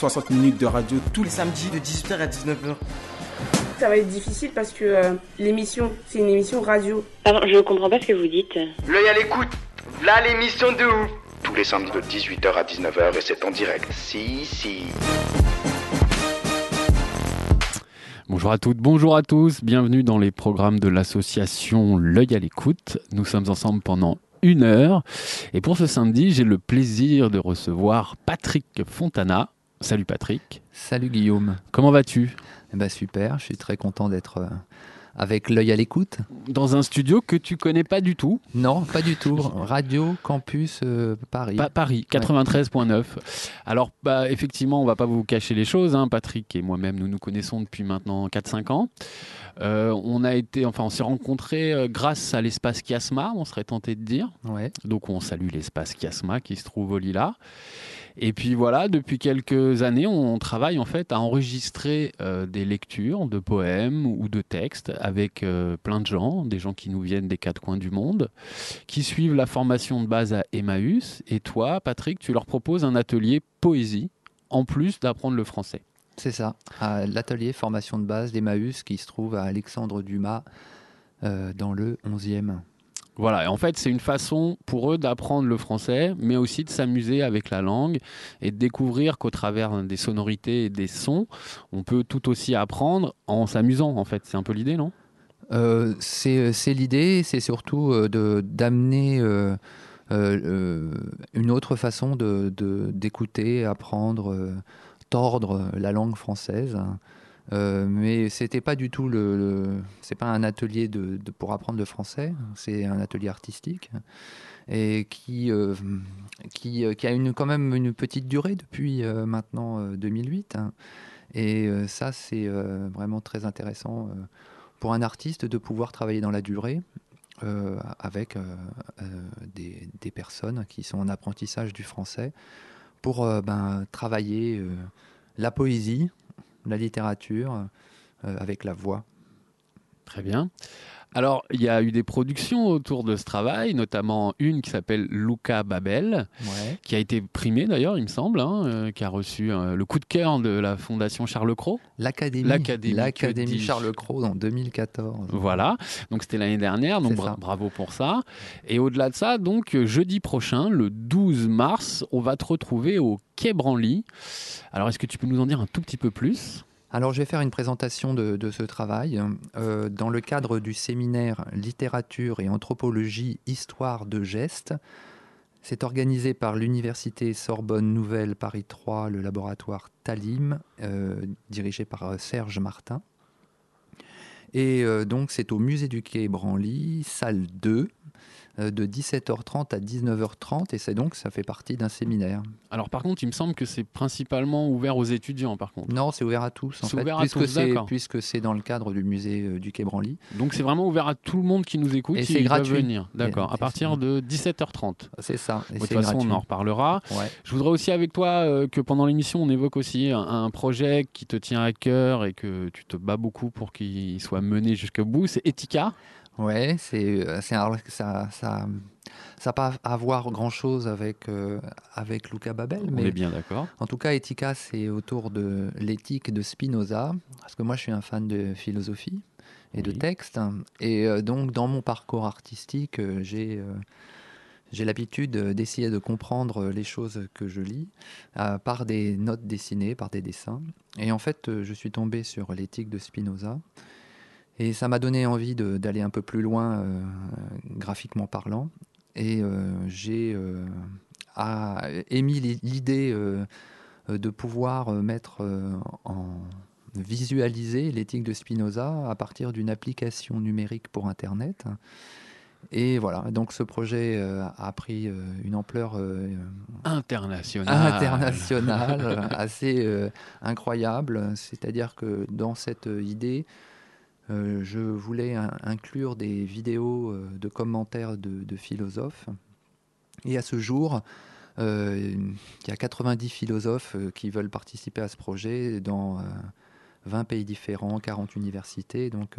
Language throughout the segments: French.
60 minutes de radio tous les samedi de 18h à 19h. Ça va être difficile parce que euh, l'émission, c'est une émission radio. Pardon, je comprends pas ce que vous dites. L'œil à l'écoute. Là, l'émission de ouf. tous les samedis de 18h à 19h et c'est en direct. Si, si. Bonjour à toutes, bonjour à tous, bienvenue dans les programmes de l'association L'œil à l'écoute. Nous sommes ensemble pendant une heure et pour ce samedi, j'ai le plaisir de recevoir Patrick Fontana. Salut Patrick, Salut Guillaume. comment vas-tu? Eh ben super, je suis très content d'être euh, avec l'œil à l'écoute. Dans un studio que tu connais pas du tout, Non, pas du tout. Radio Campus euh, Paris. Pa- Paris 93.9. Alors bah, effectivement, on va pas vous cacher les choses, hein. Patrick et moi-même, nous nous connaissons depuis maintenant 4-5 ans. Euh, on a été, enfin, on s'est rencontrés grâce à l'espace Chiasma, on serait tenté de dire. Ouais. Donc on salue l'espace Chiasma qui se trouve au Lila. Et puis voilà, depuis quelques années, on travaille en fait à enregistrer euh, des lectures de poèmes ou de textes avec euh, plein de gens, des gens qui nous viennent des quatre coins du monde, qui suivent la formation de base à Emmaüs. Et toi, Patrick, tu leur proposes un atelier poésie en plus d'apprendre le français. C'est ça. L'atelier formation de base d'Emmaüs qui se trouve à Alexandre Dumas euh, dans le 11e. Voilà, et en fait, c'est une façon pour eux d'apprendre le français, mais aussi de s'amuser avec la langue et de découvrir qu'au travers des sonorités et des sons, on peut tout aussi apprendre en s'amusant, en fait. C'est un peu l'idée, non? Euh, c'est c'est l'idée, c'est surtout euh, de d'amener euh, euh, euh, une autre façon de de- d'écouter, apprendre, euh, tordre la langue française. Euh, mais c'était pas du tout le, c'est pas un atelier de, pour apprendre le français, c'est un atelier artistique et qui euh, euh, qui a une quand même une petite durée depuis maintenant euh, 2008 hein. et ça c'est vraiment très intéressant pour un artiste de pouvoir travailler dans la durée avec des, des personnes qui sont en apprentissage du français pour ben, travailler la poésie, la littérature euh, avec la voix. Très bien. Alors, il y a eu des productions autour de ce travail, notamment une qui s'appelle Luca Babel, Ouais. qui a été primée d'ailleurs, il me semble, hein, euh, qui a reçu euh, le coup de cœur de la Fondation Charles Cros. L'Académie, L'Académie, Charles Cros en 2014. Voilà, donc c'était l'année dernière, donc C'est bra- ça. bravo pour ça. Et au-delà de ça, donc euh, jeudi prochain, le 12 mars, on va te retrouver au Quai Branly. Alors est-ce que tu peux nous en dire un tout petit peu plus? Alors, je vais faire une présentation de, ce travail euh, dans le cadre du séminaire Littérature et Anthropologie Histoire de gestes. C'est organisé par l'Université Sorbonne Nouvelle Paris 3, le laboratoire Talim, euh, dirigé par euh, Serge Martin. Et donc, c'est au musée du Quai Branly, salle 2, euh, de 17h30 à 19h30. Et c'est donc, ça fait partie d'un séminaire. Alors par contre, il me semble que c'est principalement ouvert aux étudiants par contre. Non, c'est ouvert à tous, en C'est fait, ouvert à puisque tous, c'est puisque c'est dans le cadre du musée euh, du Quai Branly. Donc c'est vraiment ouvert à tout le monde qui nous écoute. Et c'est gratuit. venir. D'accord, à partir de 17h30. C'est ça. Et De toute façon, gratuit. on en reparlera. Ouais. Je voudrais aussi avec toi euh, que pendant l'émission, on évoque aussi un, un projet qui te tient à cœur et que tu te bats beaucoup pour qu'il soit mené jusqu'au bout. C'est Etika. Ouais, c'est euh, ça ça ça pas à voir grand chose avec euh, avec Luca Babel, On est mais bien d'accord. en tout cas, Etika, c'est autour de l'éthique de Spinoza, parce que moi, je suis un fan de philosophie et de texte, et euh, donc dans mon parcours artistique, euh, j'ai j'ai l'habitude d'essayer de comprendre les choses que je lis par des notes dessinées, par des dessins. Et en fait, je suis tombé sur l'éthique de Spinoza. Et ça m'a donné envie d'aller un peu plus loin, euh, graphiquement parlant. Et euh, j'ai euh, émis l'i- l'idée de pouvoir mettre en visualiser l'éthique de Spinoza à partir d'une application numérique pour Internet. Et voilà, donc ce projet euh, a pris euh, une ampleur euh, internationale, internationale assez incroyable. C'est-à-dire que dans cette idée, euh, je voulais in- inclure des vidéos euh, de commentaires de, philosophes. Et à ce jour, euh, il y a 90 philosophes qui veulent participer à ce projet dans euh, 20 pays différents, 40 universités. Donc,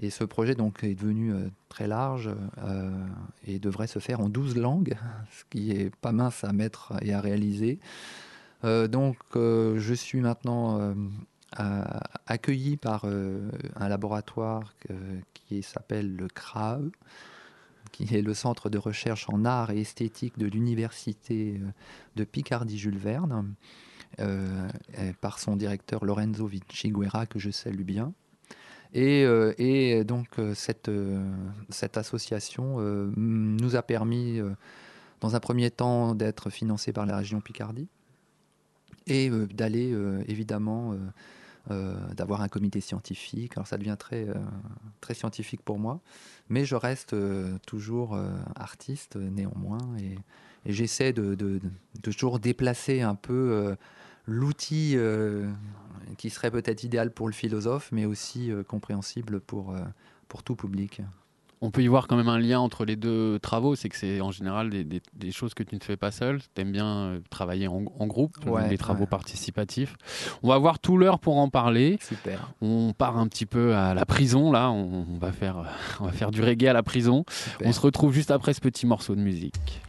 et ce projet donc, est devenu très large et devrait se faire en 12 langues, ce qui est pas mince à mettre et à réaliser. Donc je suis maintenant accueilli par euh, un laboratoire que- qui s'appelle le CRAE, qui est le centre de recherche en art et esthétique de l'université euh, de Picardie-Jules Verne, euh, par son directeur Lorenzo Vinciguerra, que je salue bien. Et, euh, donc euh, cette, euh, cette association euh, nous a permis, euh, dans un premier temps, d'être financé par la région Picardie et euh, d'aller euh, évidemment euh, euh, d'avoir un comité scientifique. Alors ça devient très, euh, très scientifique pour moi, mais je reste euh, toujours euh, artiste néanmoins et, j'essaie de, toujours déplacer un peu euh, l'outil euh, qui serait peut-être idéal pour le philosophe, mais aussi euh, compréhensible pour, euh, pour tout public. On peut y voir quand même un lien entre les deux travaux, c'est que c'est en général des, des- des choses que tu ne fais pas seul. Tu aimes bien euh, travailler en, en groupe, Ouais, les travaux ouais. participatifs. On va avoir tout l'heure pour en parler. Super. On part un petit peu à la prison, là. On, on va, faire, on va faire du reggae à la prison. Super. On se retrouve juste après ce petit morceau de musique.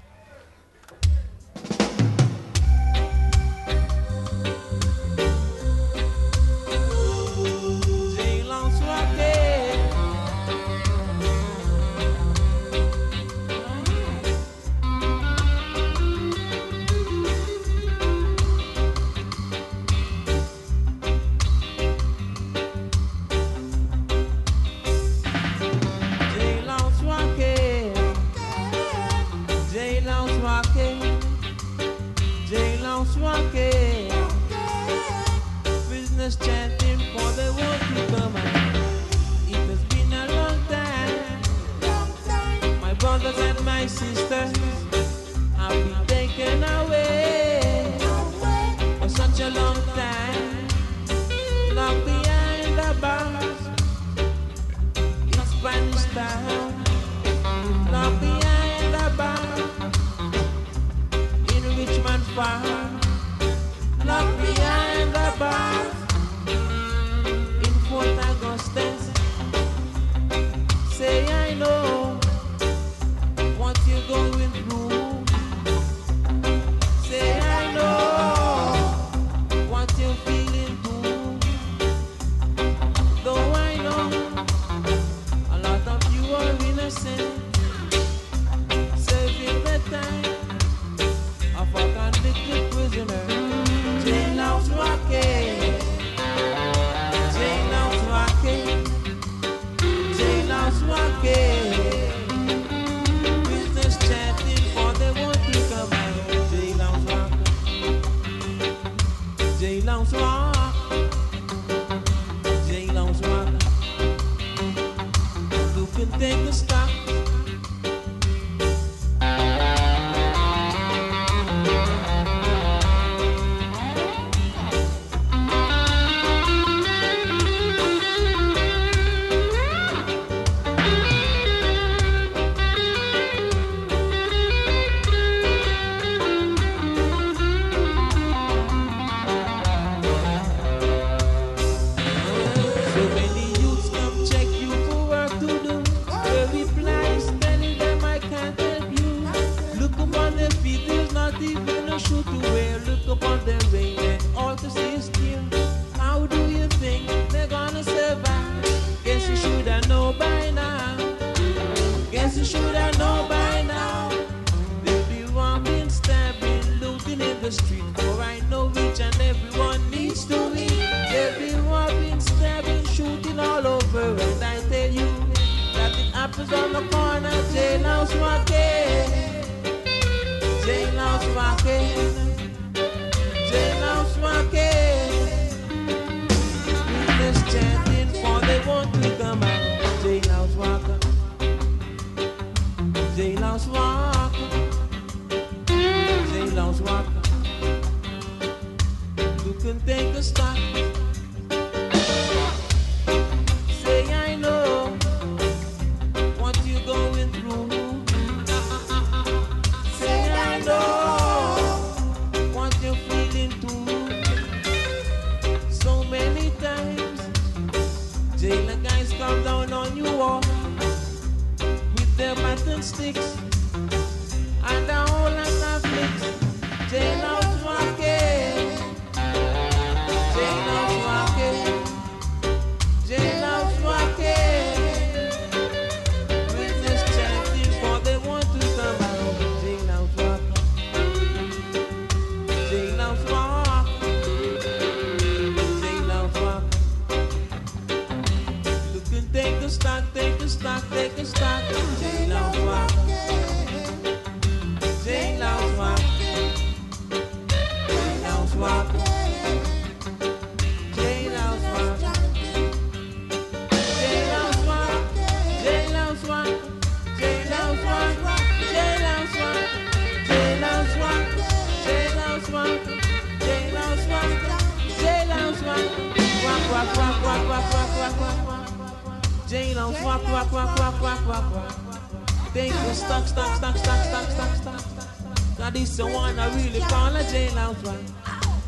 They go stuck, stuck, stuck, stuck, stuck, stuck, stuck. Cause this the one I really call a J-Lo rock.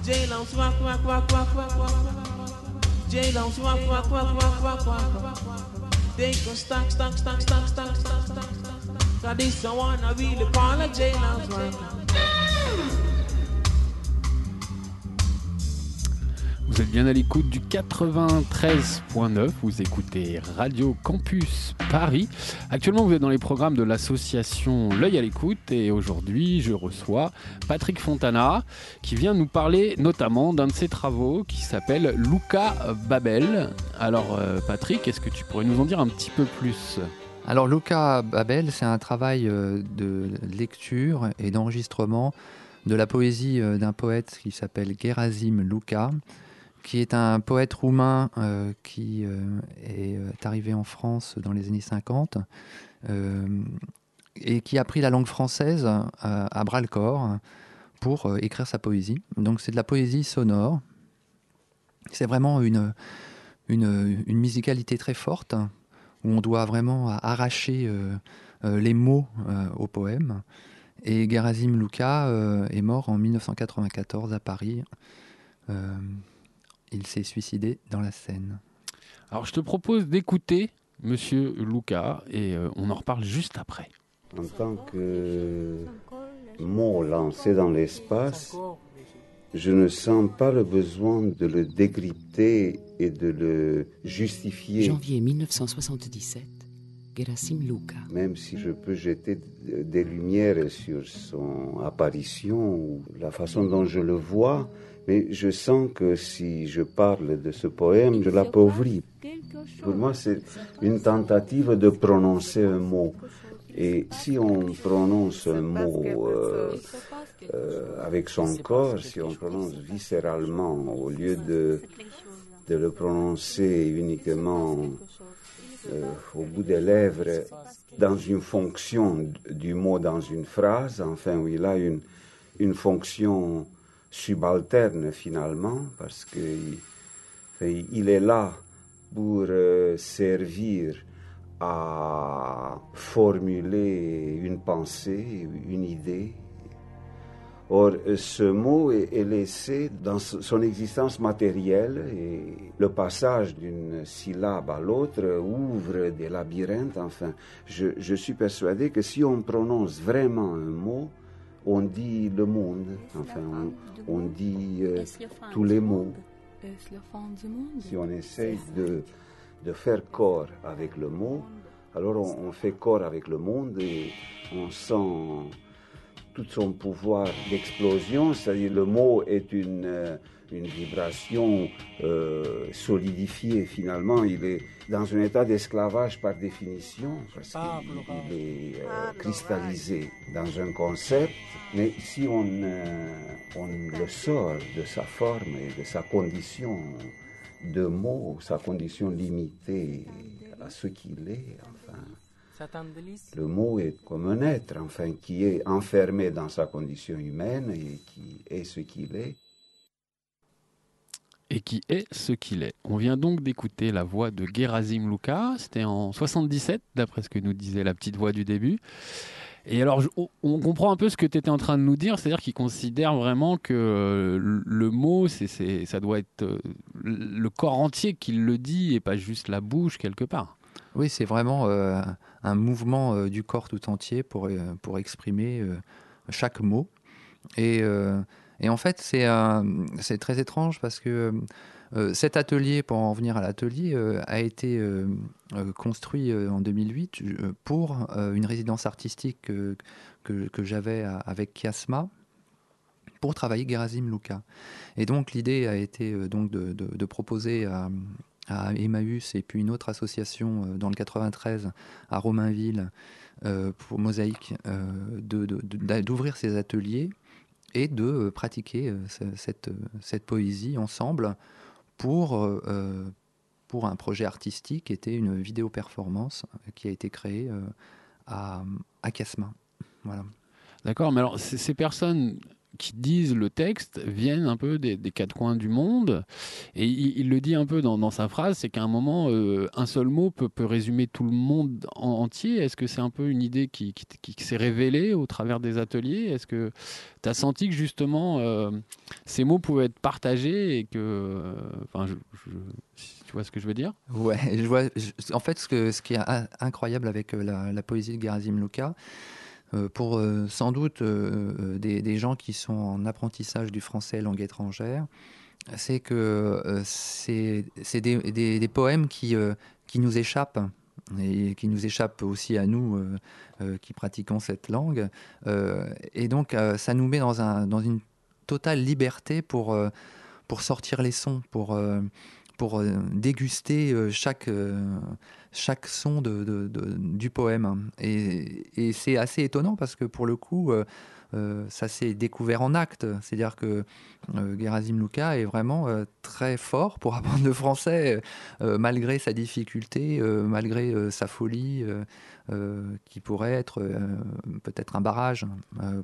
Jailhouse rock, rock, rock, rock, rock, rock, rock. Jailhouse rock, rock, rock, rock, rock, rock, rock. They go stuck, stuck, stuck, stuck, stuck, stuck, stuck, stuck. Cause this the one I really call a J-Lo rock. Vous êtes bien à l'écoute du 93.9, vous écoutez Radio Campus Paris. Actuellement, vous êtes dans les programmes de l'association L'œil à l'écoute et aujourd'hui, je reçois Patrick Fontana qui vient nous parler notamment d'un de ses travaux qui s'appelle Luca Babel. Alors, euh, Patrick, est-ce que tu pourrais nous en dire un petit peu plus? Alors, Luca Babel, c'est un travail euh, de lecture et d'enregistrement de la poésie euh, d'un poète qui s'appelle Gerasim Luca, qui est un poète roumain euh, qui euh, est, euh, arrivé en France dans les années 50 euh, et qui a pris la langue française à bras le corps pour écrire sa poésie. Donc c'est de la poésie sonore. C'est vraiment une, une, musicalité très forte où on doit vraiment arracher les mots au poème. Et Gerasim Luca euh, est mort en 1994 à Paris. Il s'est suicidé dans la Seine. Alors, je te propose d'écouter Monsieur Luca et euh, on en reparle juste après. En tant que mot lancé dans l'espace, je ne sens pas le besoin de le décrypter et de le justifier. Janvier 1977, Gerasim Luca. Même si je peux jeter des lumières sur son apparition ou la façon dont je le vois, mais je sens que si je parle de ce poème, je l'appauvris. Pour moi, c'est une tentative de prononcer un mot. Et si on prononce un mot euh, euh, avec son corps, si on prononce viscéralement, au lieu de, de le prononcer uniquement euh, au bout des lèvres, dans une fonction du mot dans une phrase, enfin, où il a une, une fonction subalterne finalement, parce qu'il il est là pour euh, servir à formuler une pensée, une idée. Or, ce mot est, est laissé dans son existence matérielle et le passage d'une syllabe à l'autre ouvre des labyrinthes. Enfin, je, je suis persuadé que si on prononce vraiment un mot, on dit le monde, enfin, on, on dit euh, tous les mots. Si on essaye de, de faire corps avec le mot, alors on, on, fait corps avec le monde et on sent tout son pouvoir d'explosion, c'est-à-dire le mot est une, euh, une vibration euh, solidifiée finalement, il est dans un état d'esclavage par définition, parce qu'il est euh, cristallisé dans un concept, mais si on, on le sort de sa forme et de sa condition de mot, sa condition limitée à ce qu'il est, enfin, le mot est comme un être, enfin, qui est enfermé dans sa condition humaine et qui est ce qu'il est. et qui est ce qu'il est. On vient donc d'écouter la voix de Gerasim Luka, c'était en 77 d'après ce que nous disait la petite voix du début. Et alors, on comprend un peu ce que tu étais en train de nous dire, c'est-à-dire qu'il considère vraiment que euh, le mot, ça doit être euh, le corps entier qui le dit et pas juste la bouche quelque part. Oui, c'est vraiment euh, un mouvement du corps tout entier pour, pour exprimer chaque mot. Et, et en fait, c'est, c'est très étrange parce que euh, cet atelier, pour en venir à l'atelier, euh, a été euh, construit en 2008 pour une résidence artistique que, j'avais avec Kiasma pour travailler Gerasim Luka. Et donc l'idée a été donc de, proposer à, Emmaüs et puis une autre association dans le 93 à Romainville pour Mosaïque d'ouvrir ces ateliers et de pratiquer cette, cette poésie ensemble pour, euh, euh, pour un projet artistique qui était une vidéo performance qui a été créée euh, à, à Casma. Voilà. D'accord, mais alors ces personnes qui disent le texte viennent un peu des, quatre coins du monde. Et il, le dit un peu dans, sa phrase, c'est qu'à un moment, euh, un seul mot peut, résumer tout le monde entier. Est-ce que c'est un peu une idée qui, s'est révélée au travers des ateliers? Est-ce que tu as senti que justement euh, ces mots pouvaient être partagés et que... Euh, enfin, tu vois ce que je veux dire? Ouais, je vois. en fait, ce, que, ce qui est incroyable avec la, poésie de Gerasim Luka, euh, pour euh, sans doute euh, des, gens qui sont en apprentissage du français langue étrangère, c'est que c'est des, poèmes qui, qui nous échappent et qui nous échappent aussi à nous qui pratiquons cette langue. et donc, ça nous met dans, dans une totale liberté pour, pour sortir les sons, pour, pour déguster chaque, chaque son du poème. Et, c'est assez étonnant parce que pour le coup, euh, euh, ça s'est découvert en acte. C'est-à-dire que euh, Gerasim est vraiment très fort pour apprendre le français, malgré sa difficulté, malgré sa folie, qui pourrait être peut-être un barrage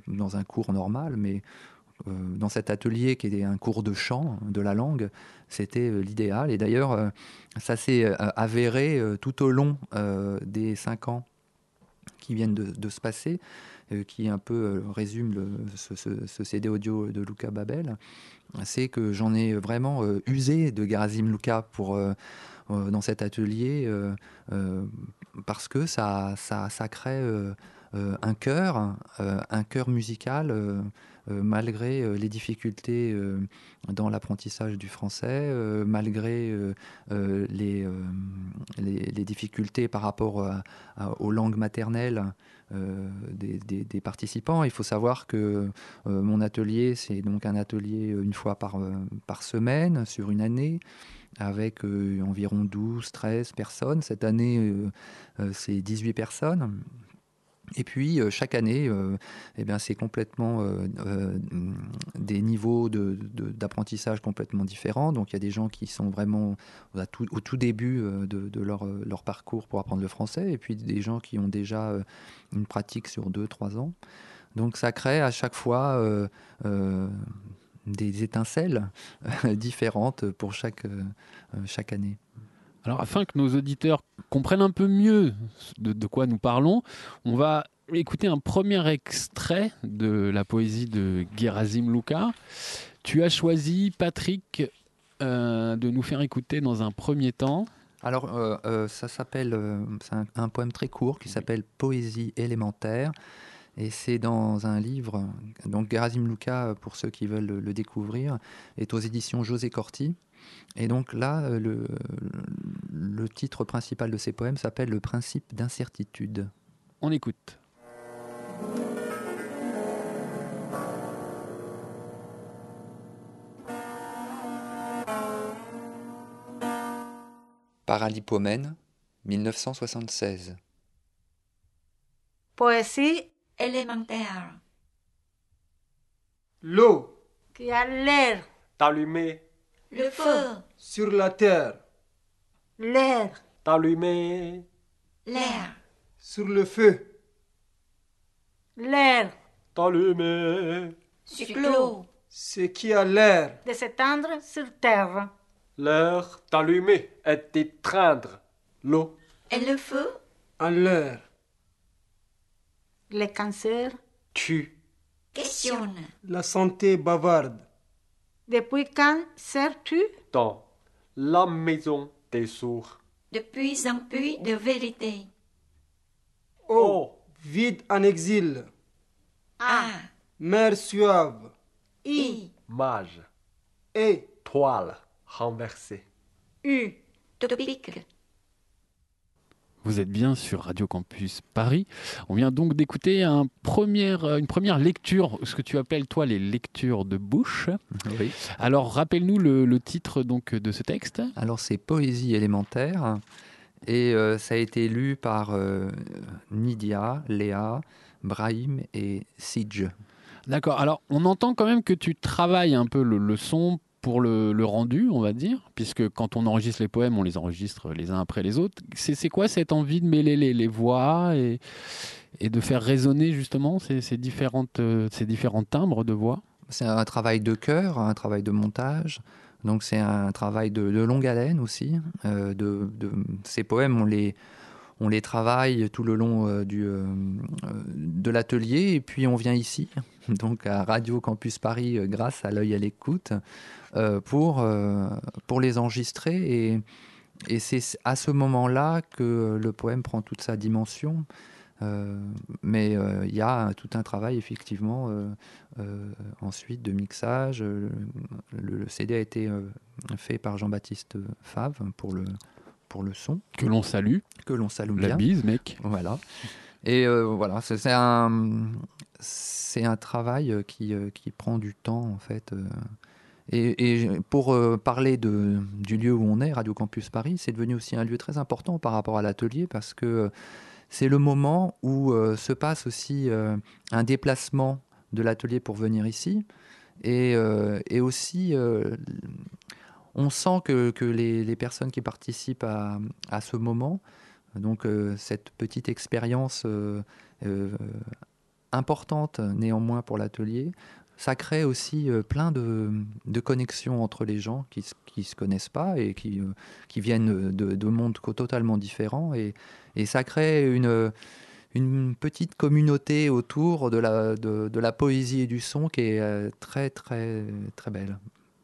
dans un cours normal, mais euh, dans cet atelier qui était un cours de chant de la langue, c'était euh, l'idéal. Et d'ailleurs, euh, ça s'est avéré tout au long des cinq ans qui viennent de, se passer, qui un peu résume ce, CD audio de Luca Babel, c'est que j'en ai vraiment usé de Gerasim Luca pour, dans cet atelier parce que ça, ça, ça crée un chœur, un chœur musical euh, malgré euh, les difficultés euh, dans l'apprentissage du français, malgré les, difficultés par rapport aux langues maternelles des, participants. Il faut savoir que mon atelier, c'est donc un atelier une fois par, par semaine sur une année avec environ 12, 13 personnes. Cette année, c'est 18 personnes. Et puis euh, chaque année, euh, eh bien, c'est complètement euh, des niveaux d'apprentissage complètement différents. Donc il y a des gens qui sont vraiment au tout début de, leur, leur, parcours pour apprendre le français, et puis des gens qui ont déjà une pratique sur 2-3 ans. Donc ça crée à chaque fois des étincelles différentes pour chaque, chaque année. Alors, afin que nos auditeurs comprennent un peu mieux de, quoi nous parlons, on va écouter un premier extrait de la poésie de Gerasim Luka. Tu as choisi, Patrick, euh, de nous faire écouter dans un premier temps. Alors, euh, euh, ça s'appelle, c'est un, poème très court qui s'appelle Poésie élémentaire. Et c'est dans un livre, donc Gerasim Luka, pour ceux qui veulent le découvrir, est aux éditions José Corti. Et donc là, euh, le, le titre principal de ces poèmes s'appelle Le principe d'incertitude. On écoute. Paralipomène, 1976. Poésie élémentaire. L'eau. Qui a l'air. Allumée. Le feu. Sur la terre. L'air. Allumé. L'air. Sur le feu. L'air. Allumé. Sur l'eau. Ce qui a l'air. De s'étendre sur terre. L'air d'allumer et d'étreindre l'eau. Et le feu En l'air, Le cancer tu. Questionne. La santé bavarde. Depuis quand sers-tu? Dans la maison des sourds. Depuis un puits de vérité. Oh, vide en exil. A. Mer suave. I. Mage. Et toile renversée. U. Topique. Vous êtes bien sur Radio Campus Paris. On vient donc d'écouter un euh, une première lecture, ce que tu appelles toi les lectures de bouche. Oui. Alors rappelle-nous le, le titre donc de ce texte. Alors c'est Poésie élémentaire et euh, ça a été lu par euh, Nidia, Léa, Brahim et Sidj. D'accord. Alors on entend quand même que tu travailles un peu le, le son pour le, rendu, on va dire, puisque quand on enregistre les poèmes, on les enregistre les uns après les autres. C'est quoi cette envie de mêler les, voix et, de faire résonner justement ces, différentes, euh, ces différents timbres de voix? C'est un travail de cœur, un travail de montage. Donc c'est un travail de, longue haleine aussi. Euh, ces poèmes, on les, on les travaille tout le long euh, du, de l'atelier et puis on vient ici, donc à Radio Campus Paris, grâce à l'œil à l'écoute, pour, euh, pour les enregistrer. Et, et c'est à ce moment-là que le poème prend toute sa dimension. Euh, mais euh, il y a tout un travail effectivement euh, euh, ensuite de mixage. Euh, Le, le CD a été euh, fait par Jean-Baptiste Fave pour le, pour le son. Que l'on salue. Que l'on salue La bien. bise, mec. Voilà. Et euh, voilà, c'est un, c'est un travail qui, euh, qui prend du temps en fait. Euh. Et, pour euh, parler du lieu où on est, Radio Campus Paris, c'est devenu aussi un lieu très important par rapport à l'atelier parce que c'est le moment où euh, se passe aussi euh, un déplacement de l'atelier pour venir ici. Et, euh, aussi, euh, on sent que, les, personnes qui participent à, ce moment, donc euh, cette petite expérience euh, euh, importante néanmoins pour l'atelier, ça crée aussi euh, plein de, de connexions entre les gens qui ne se connaissent pas et qui, euh, qui viennent de, de mondes totalement différents. Et, et ça crée une, une petite communauté autour de la, de la poésie et du son qui est euh, très, très, très belle.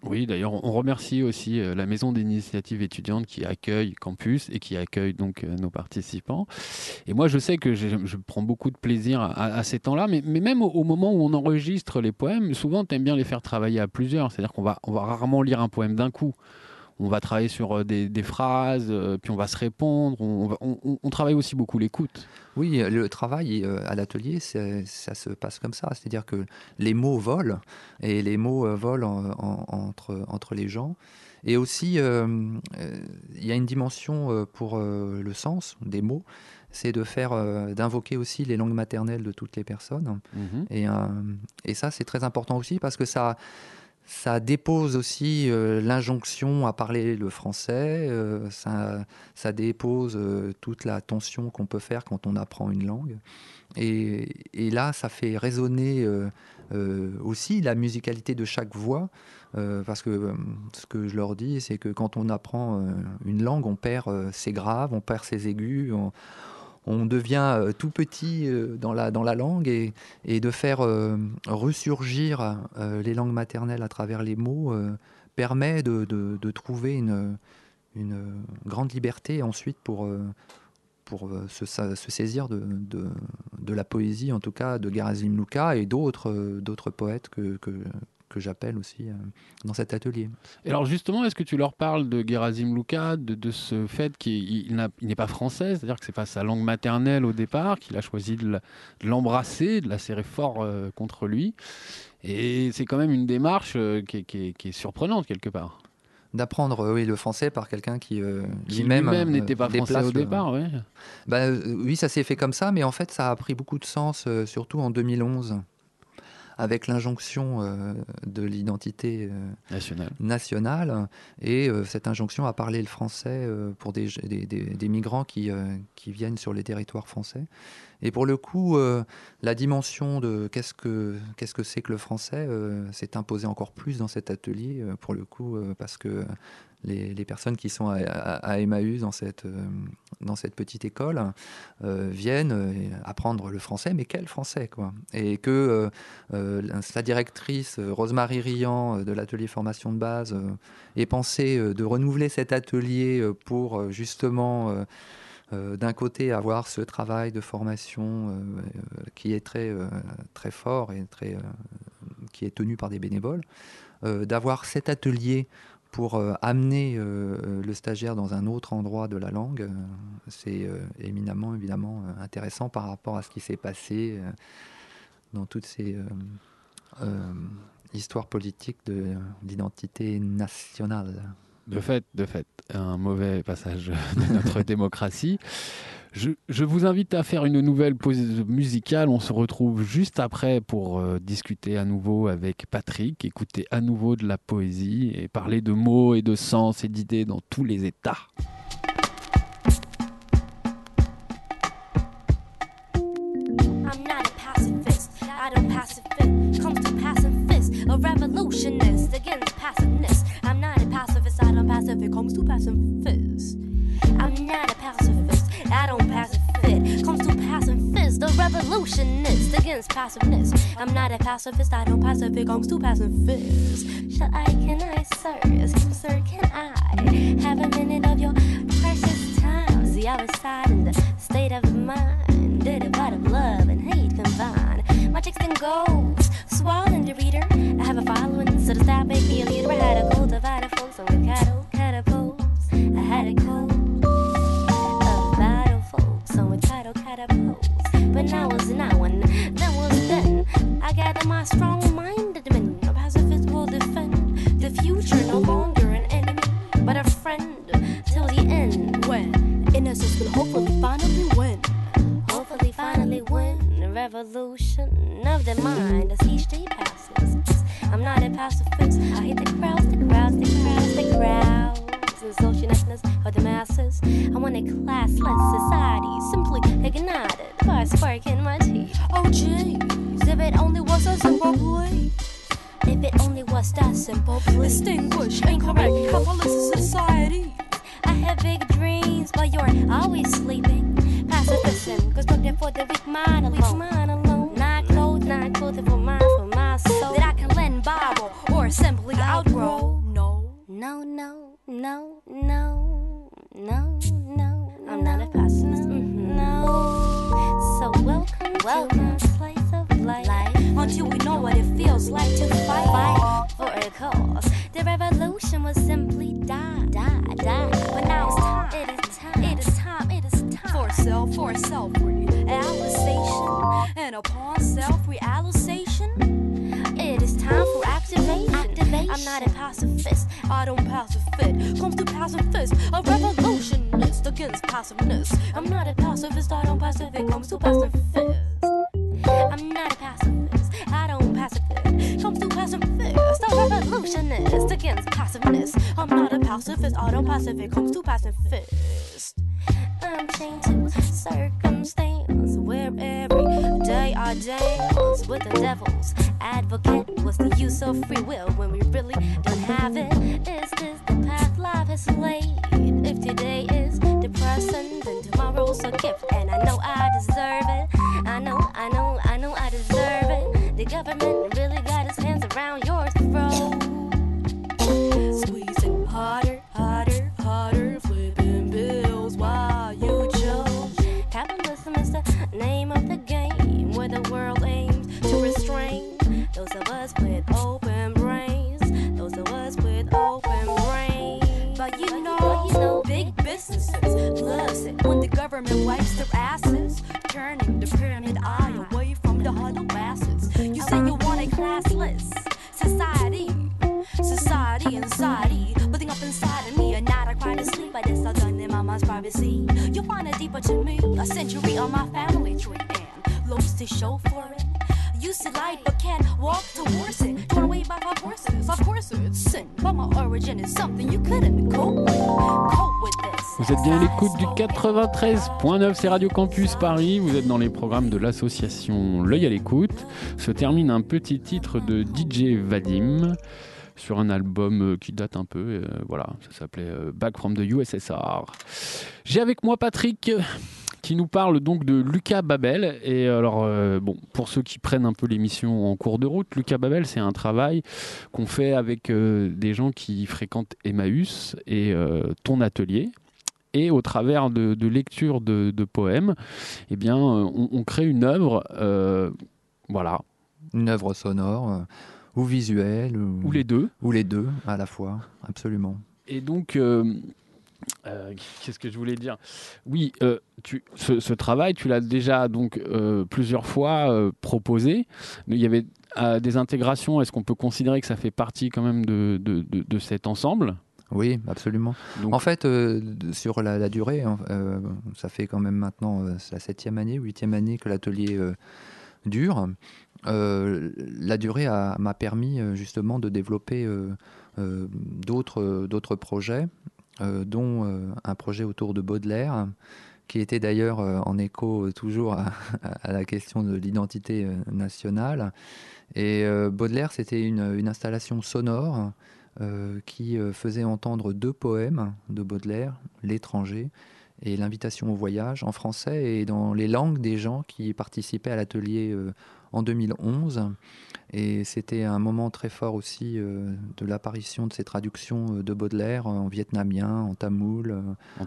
Oui, d'ailleurs, on remercie aussi euh, la Maison d'initiative étudiante qui accueille Campus et qui accueille donc euh, nos participants. Et moi, je sais que je, prends beaucoup de plaisir à, ces temps-là, mais, même au, moment où on enregistre les poèmes, souvent, tu aimes bien les faire travailler à plusieurs. C'est-à-dire qu'on va, on va rarement lire un poème d'un coup. On va travailler sur euh, des, des phrases, euh, puis on va se répondre. On, va- on- on- on travaille aussi beaucoup l'écoute. Oui, le travail euh, à l'atelier, ça se passe comme ça. C'est-à-dire que les mots volent, et les mots volent en- en- entre, entre les gens. Et aussi, euh, euh, il y a une dimension pour euh, le sens des mots, c'est de faire, d'invoquer aussi les langues maternelles de toutes les personnes. Mhm. Et, et ça, c'est très important aussi parce que ça, ça dépose aussi euh, l'injonction à parler le français, euh, ça, dépose euh, toute la tension qu'on peut faire quand on apprend une langue. Et, là, ça fait résonner aussi la musicalité de chaque voix, parce que ce que je leur dis, c'est que quand on apprend une langue, on perd ses graves, on perd ses aigus, on devient euh, tout petit euh, dans, la, dans la langue et, et de faire euh, ressurgir les langues maternelles à travers les mots permet de, de- trouver une, une grande liberté ensuite pour, pour se, sa- se saisir de, de, la poésie, en tout cas de Gerasim Luka et d'autres poètes que, que j'appelle aussi euh, dans cet atelier. Et alors justement, est-ce que tu leur parles de Gerasim Luka, de, de ce fait qu'il n'est pas français, c'est-à-dire que c'est pas sa langue maternelle au départ, qu'il a choisi de l'embrasser, de la serrer fort euh, contre lui, et c'est quand même une démarche euh, qui, est, qui est- qui est surprenante quelque part. D'apprendre euh, oui, le français par quelqu'un qui euh, Qui lui-même n'était pas français au départ, ouais. Bah, oui, ça s'est fait comme ça, mais en fait, ça a pris beaucoup de sens, surtout en 2011, avec l'injonction euh, de l'identité euh, Nationale. nationale et euh, cette injonction à parler le français pour des, des, des- des migrants qui, qui viennent sur les territoires français. Et pour le coup, la dimension de qu'est-ce que qu'est-ce que c'est que le français s'est imposée encore plus dans cet atelier, pour le coup, parce que les, personnes qui sont à, à- Emmaüs dans cette, euh, dans cette petite école euh, viennent euh, apprendre le français, mais quel français quoi. Et que la- directrice, Rosemary Riant, de l'atelier formation de base, ait pensé de renouveler cet atelier pour justement d'un côté avoir ce travail de formation qui est très, très fort et qui est tenu par des bénévoles, d'avoir cet atelier pour euh, amener euh, euh, le stagiaire dans un autre endroit de la langue, c'est éminemment évidemment intéressant par rapport à ce qui s'est passé dans toutes ces histoires politiques de l'identité nationale. De fait, de fait, un mauvais passage de notre démocratie. Je, vous invite à faire une nouvelle pause musicale. On se retrouve juste après pour euh, discuter à nouveau avec Patrick, écouter à nouveau de la poésie et parler de mots et de sens et d'idées dans tous les états. I'm not a pacifist. Pacifist. I'm not a pacifist. Pacifist. To passing fist. I'm not a pacifist. I don't pass a fit. Comes to passing fist. the revolutionist against passiveness. I'm not a pacifist. I don't pacifist. Comes to passing fist. Shall I? Can I, sir? Sir, can I have a minute of your precious time? See, I reside in the state of mind. A part of love and hate combined. My chicks and goals, swallowing the reader. I have a following, so the stop make me a leader. I had a cultivator folks, so with cattle, catapults. I had a cold But now was not one, that was then. I gather my strong minded men. A pacifist will defend the future, no longer an enemy, but a friend till the end. When innocence will hopefully finally win. Hopefully finally win the revolution of the mind as each day passes. I'm not a pacifist. I hate the crowds, the crowds, the crowds, the crowds. And socialness of the masses. I want a classless society, simply ignited by a spark in my teeth. Oh jeez, if it only was a simple plea. If it only was that simple, please. Distinguished, incorrect, capitalist society. I have big dreams, but you're always sleeping. Pacifism, cause looking for the weak mind alone. Weak mind alone. Not clothed, not clothed for my, for my soul. That I can lend, borrow, or simply outgrow. No, no, no, no, no, no. I'm not a pacifist. mhm, No. So welcome, welcome to place of life. Until we know what it feels like to fight, fight for a cause. The revolution was simply die, die, die. But now it's time. It is time. It is time. It is time for self, for self realization, and upon self realization. It is time for activation. activation. I'm not a pacifist. I don't pacifist. Comes to pacifist. A revolutionist against passiveness. I'm not a pacifist. I don't pacifist. Comes to pacifist. I'm not a pacifist. I don't pacifist. Comes to pacifist. I'm a revolutionist against passiveness. I'm not a pacifist. I don't pacifist. Comes to pacifist. I'm chained to circumstance where every day I dance with the devil's advocate. What's the use of free will when we really don't have it? Is this the path life has laid? If today is depressing, then tomorrow's a gift, and I know I deserve it. I know, I know, I know I deserve it. The government really got its hands around your throat. Squeezing harder, harder, harder, flipping bills while you choke. Capitalism is the name of the game where the world aims to restrain those of us with open loves it when the government wipes their asses, turning the pyramid eye away from the huddled masses. You say you want a classless society, society, anxiety, building up inside of me, and not I cry to sleep. I just all done in my mind's privacy. You want it deeper to me, a century on my family tree, and looks to show for it. Can't walk. Vous êtes bien à l'écoute du 93.9, c'est Radio Campus Paris. Vous êtes dans les programmes de l'association L'œil à l'écoute. Se termine un petit titre de DJ Vadim sur un album euh, qui date un peu. euh, voilà, ça s'appelait euh, Back from the USSR. J'ai avec moi Patrick qui nous parle donc de Lucas Babel. Et alors, euh, bon, pour ceux qui prennent un peu l'émission en cours de route, Lucas Babel, c'est un travail qu'on fait avec euh, des gens qui fréquentent Emmaüs et euh, ton atelier. Et au travers de, de lectures de, de poèmes, eh bien, on, on crée une œuvre, voilà, Une œuvre sonore ou visuelle. Ou, Ou les deux. Ou les deux à la fois, absolument. Et donc, euh, euh, qu'est-ce que je voulais dire? Oui, euh, tu, ce, ce travail, tu l'as déjà donc euh, plusieurs fois proposé. Il y avait des intégrations. Est-ce qu'on peut considérer que ça fait partie quand même de, de, de- de cet ensemble? Oui, absolument. Donc- En fait, sur la, la durée, ça fait quand même maintenant la septième année, huitième année que l'atelier dure. La durée m'a permis justement de développer d'autres projets, dont euh, un projet autour de Baudelaire, qui était d'ailleurs euh, en écho euh, toujours à, la question de l'identité euh, nationale. Et euh, Baudelaire, c'était une, installation sonore euh, qui euh, faisait entendre deux poèmes de Baudelaire, L'étranger et L'invitation au voyage, en français et dans les langues des gens qui participaient à l'atelier euh, en 2011. Et c'était un moment très fort aussi euh, de l'apparition de ces traductions euh, de Baudelaire en vietnamien, en tamoul, euh, En en,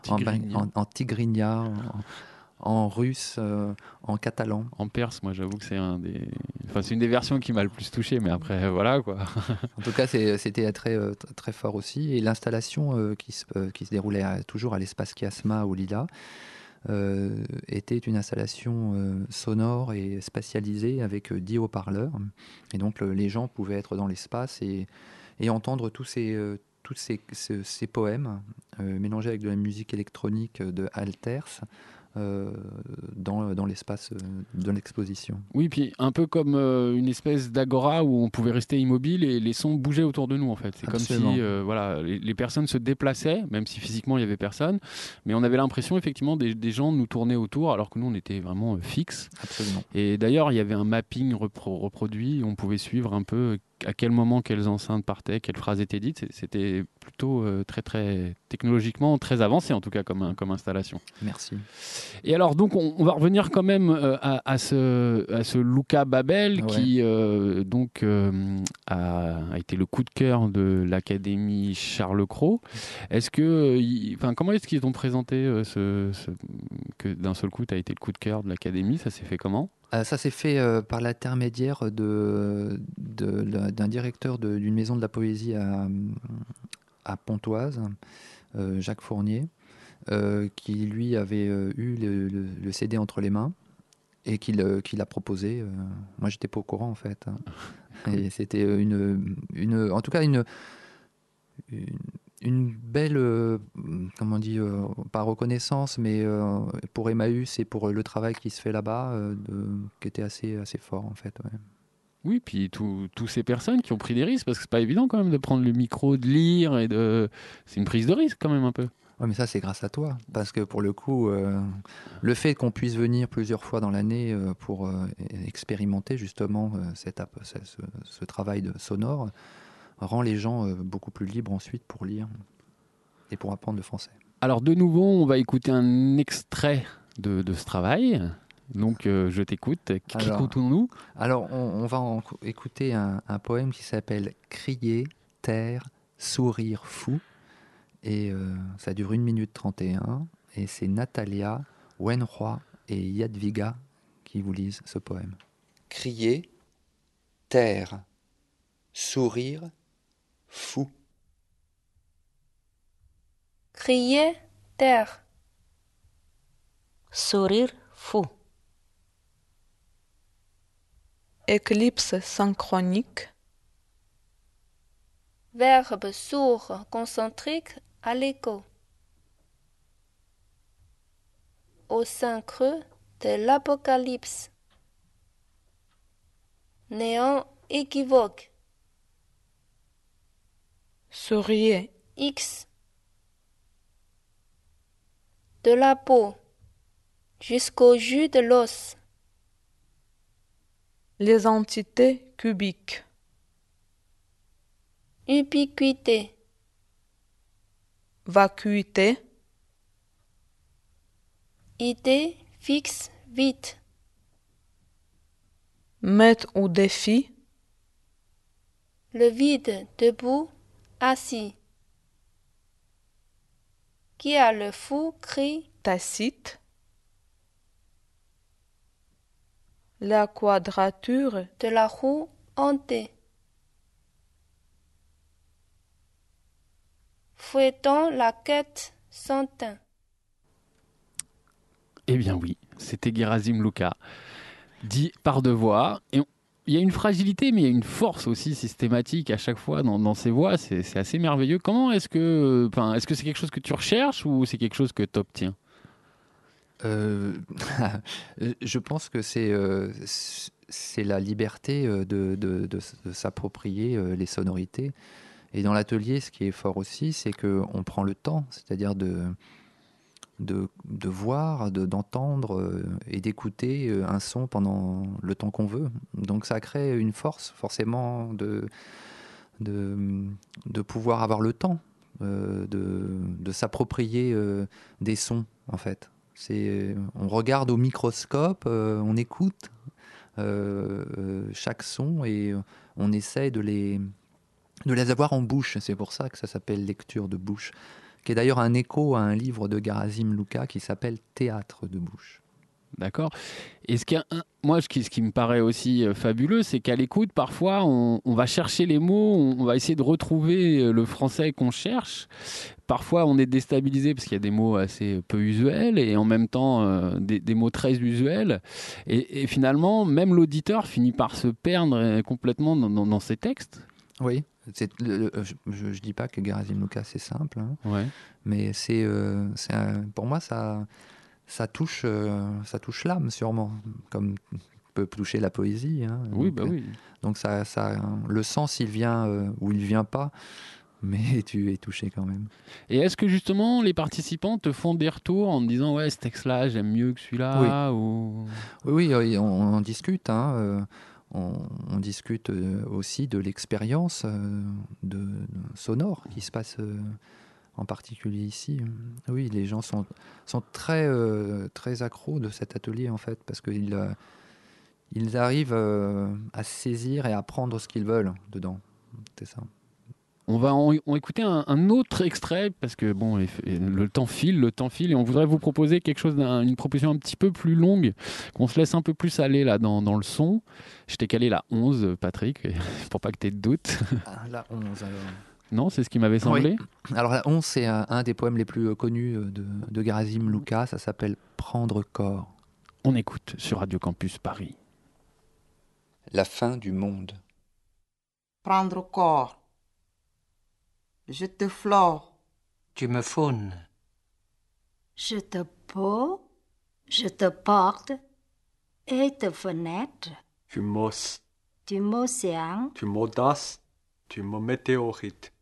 en- en tigrinya, en, en russe, euh, en catalan. En perse, moi j'avoue que c'est un des... enfin, c'est une des versions qui m'a le plus touché, mais après voilà quoi. En tout cas, c'était très, fort aussi. Et l'installation euh, qui, se, qui se déroulait à- toujours à l'espace Chiasma au Lila était une installation euh, sonore et spatialisée avec euh, 10 haut-parleurs. Et donc, le- les gens pouvaient être dans l'espace et, entendre tous ces, euh, poèmes euh, mélangés avec de la musique électronique de Alters. Euh, dans, dans l'espace euh, de l'exposition. Oui, puis un peu comme euh, une espèce d'agora où on pouvait rester immobile et les sons bougeaient autour de nous en fait. C'est comme si euh, voilà, les, les personnes se déplaçaient, même si physiquement il y avait personne, mais on avait l'impression effectivement des, des gens nous tournaient autour alors que nous on était vraiment fixes. Absolument. Et d'ailleurs il y avait un mapping repro- reproduit, on pouvait suivre un peu à quel moment quelles enceintes partaient, quelles phrases étaient dites. C'était plutôt euh, très très technologiquement très avancé en tout cas comme, comme installation. Merci. Et alors, donc, on, on va revenir quand même euh, à, à ce, à ce Luca Babel Ouais. qui, euh, donc, a, a été le coup de cœur de l'Académie Charles Cros. Est-ce que, enfin, comment est-ce qu'ils t'ont présenté ce, ce- que d'un seul coup, tu as été le coup de cœur de l'Académie? Ça s'est fait comment? Ça s'est fait euh, par l'intermédiaire de, d'un directeur d'une maison de la poésie à, à Pontoise, euh, Jacques Fournier, euh, qui lui avait eu le, le- le CD entre les mains et qui le- qui l'a proposé. moi, j'étais pas au courant en fait. hein. Et c'était une, une, en tout cas une, une, une belle, euh, comment on dit, euh, pas reconnaissance, mais euh, pour Emmaüs et pour le travail qui se fait là-bas, qui était assez, assez fort en fait. ouais. Oui, puis tous tous ces personnes qui ont pris des risques, parce que c'est pas évident quand même de prendre le micro, de lire et de. C'est une prise de risque quand même un peu. Ouais, mais ça, c'est grâce à toi. Parce que pour le coup, le fait qu'on puisse venir plusieurs fois dans l'année pour expérimenter justement cette ce- ce travail de sonore rend les gens euh, beaucoup plus libres ensuite pour lire et pour apprendre le français. Alors de nouveau, on va écouter un extrait de, de ce travail. Donc euh, je t'écoute. Alors- Qu'écoutons-nous Alors, on, on va en- écouter un, un poème qui s'appelle Crier, taire, sourire fou. Et euh, ça dure 1 minute 31. Et c'est Natalia, Wenroi et Yadviga qui vous lisent ce poème. Crier, taire, sourire fou. Crier, taire. Sourire fou. Éclipse synchronique. Verbe sourd concentrique à l'écho. Au sein creux de l'apocalypse. Néant équivoque. Souriez. X. de la peau jusqu'au jus de l'os. Les entités cubiques. Ubiquité, Vacuité. idée fixe vite, Mettre au défi. le vide debout, assis. Qui a le fou cri Tacite. La quadrature. de la roue hantée. Fouettant la quête sans teint. Eh bien oui, c'était Gerasim Luka, dit par deux voix. Et on- il y a une fragilité, mais il y a une force aussi systématique à chaque fois dans, ces voix. C'est assez merveilleux. Comment est-ce que, enfin, est-ce que c'est quelque chose que tu recherches ou c'est quelque chose que tu obtiens? Euh, je pense que c'est euh, c'est la liberté euh, de, de- de s'approprier les sonorités. Et dans l'atelier, ce qui est fort aussi, c'est qu'on prend le temps, c'est-à-dire de, de, de voir, de- d'entendre euh, et d'écouter euh, un son pendant le temps qu'on veut. Donc ça crée une force forcément de, de, pouvoir avoir le temps euh, de, de s'approprier des sons, en fait. On regarde au microscope, on écoute chaque son et on essaie de les, de les avoir en bouche. C'est pour ça que ça s'appelle lecture de bouche, qui est d'ailleurs un écho à un livre de Garasim Luka qui s'appelle Théâtre de bouche. D'accord. Et ce qui, moi, ce qui, ce qui me paraît aussi euh, fabuleux, c'est qu'à l'écoute, parfois, on, on va chercher les mots, on, va essayer de retrouver euh, le français qu'on cherche. Parfois, on est déstabilisé parce qu'il y a des mots assez peu usuels et en même temps euh, des, des mots très usuels. Et, et finalement, même l'auditeur finit par se perdre complètement dans, dans- dans ses textes. Oui, le- le- je ne dis pas que Garasim Luka c'est simple, hein, Ouais. mais c'est, euh, pour moi ça, ça touche, euh, ça touche l'âme sûrement, comme peut toucher la poésie. hein. Oui, donc, bah euh, oui. Donc ça, ça, le sens il vient euh, ou il vient pas, mais tu es touché quand même. Et est-ce que justement les participants te font des retours en te disant ouais ce texte-là j'aime mieux que celui-là ou... Oui, oui, oui, on, on en discute. hein, euh, on, discute euh, aussi de l'expérience euh, de, sonore qui se passe euh, en particulier ici. Oui, les gens sont, très, euh, très accros de cet atelier en fait, parce qu'ils ils arrivent à saisir et à prendre ce qu'ils veulent dedans. C'est ça. On va en, en écouter un, un autre extrait parce que bon, le temps file, le temps file, et on voudrait vous proposer quelque chose, une proposition un petit peu plus longue, qu'on se laisse un peu plus aller là dans, dans le son. Je t'ai calé la 11, Patrick, pour pas que tu aies de doute. Ah, la 11 alors. Non, c'est ce qui m'avait semblé. Oui. Alors la 11, c'est un, un des poèmes les plus euh, connus euh, de, de Garasim Luka, ça s'appelle Prendre corps. On écoute sur Radio Campus Paris. La fin du monde. Prendre corps. Je te flore. Tu me faunes. Je te peau, je te porte et te fenêtre. Tu m'osses, Tu m'océan, tu m'audaces, tu me météorites.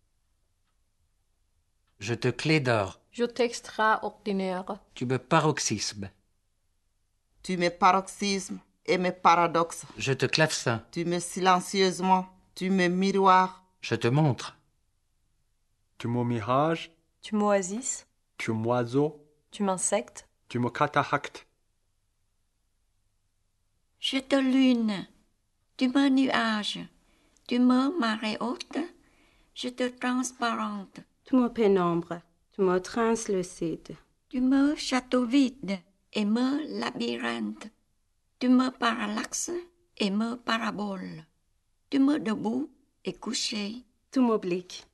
Je te clé d'or. Je t'extraordinaire. Tu me paroxysme. Tu me paroxysmes et me paradoxes. Je te clavecin. Tu me silencieusement. Tu me miroir. Je te montre. Tu me mirage, Tu m'oasis, tu m'oiseau, tu m'insectes, tu me cataracte. Je te lune, tu me nuage, tu me marée haute, je te transparente, Tu me pénombre, tu me translucide. tu me château vide et me labyrinthe, tu me parallaxe et me parabole, tu me debout et couché, Tu m'obliques.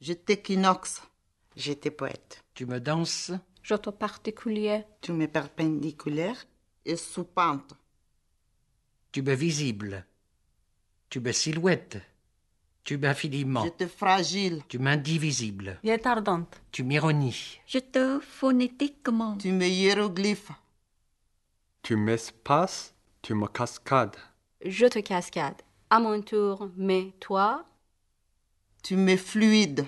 Je t'équinoxe. J'étais poète. Tu me danses. je te particulier, Tu me perpendiculaire et sous pente. Tu me visible. Tu me silhouette. Tu m'infiniment. Je te fragile. Tu m'indivisible. Viens ardente. Tu m'ironies. je te phonétiquement, Tu me hiéroglyphe. Tu m'espaces, tu me cascades. Je te cascade. À mon tour, mais toi, Tu me fluide.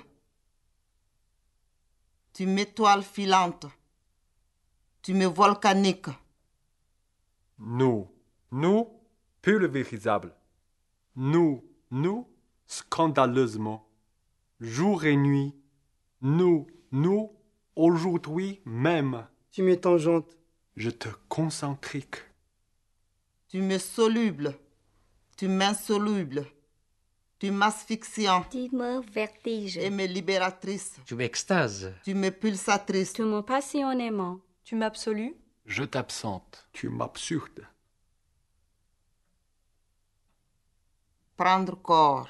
Tu m'étoile filante. Tu me volcanique. Nous, nous, pulvérisable. Nous, nous, scandaleusement. Jour et nuit. Nous, nous, aujourd'hui même. Tu m'es tangente. Je te concentrique. Tu me soluble. Tu m'insoluble. Tu m'asphyxiant. Tu me vertige. Et me libératrice. Tu m'extases. Tu me pulsatrice. Tu me passionnément. Tu m'absolues. Je t'absente. Tu m'absurdes. Prendre corps.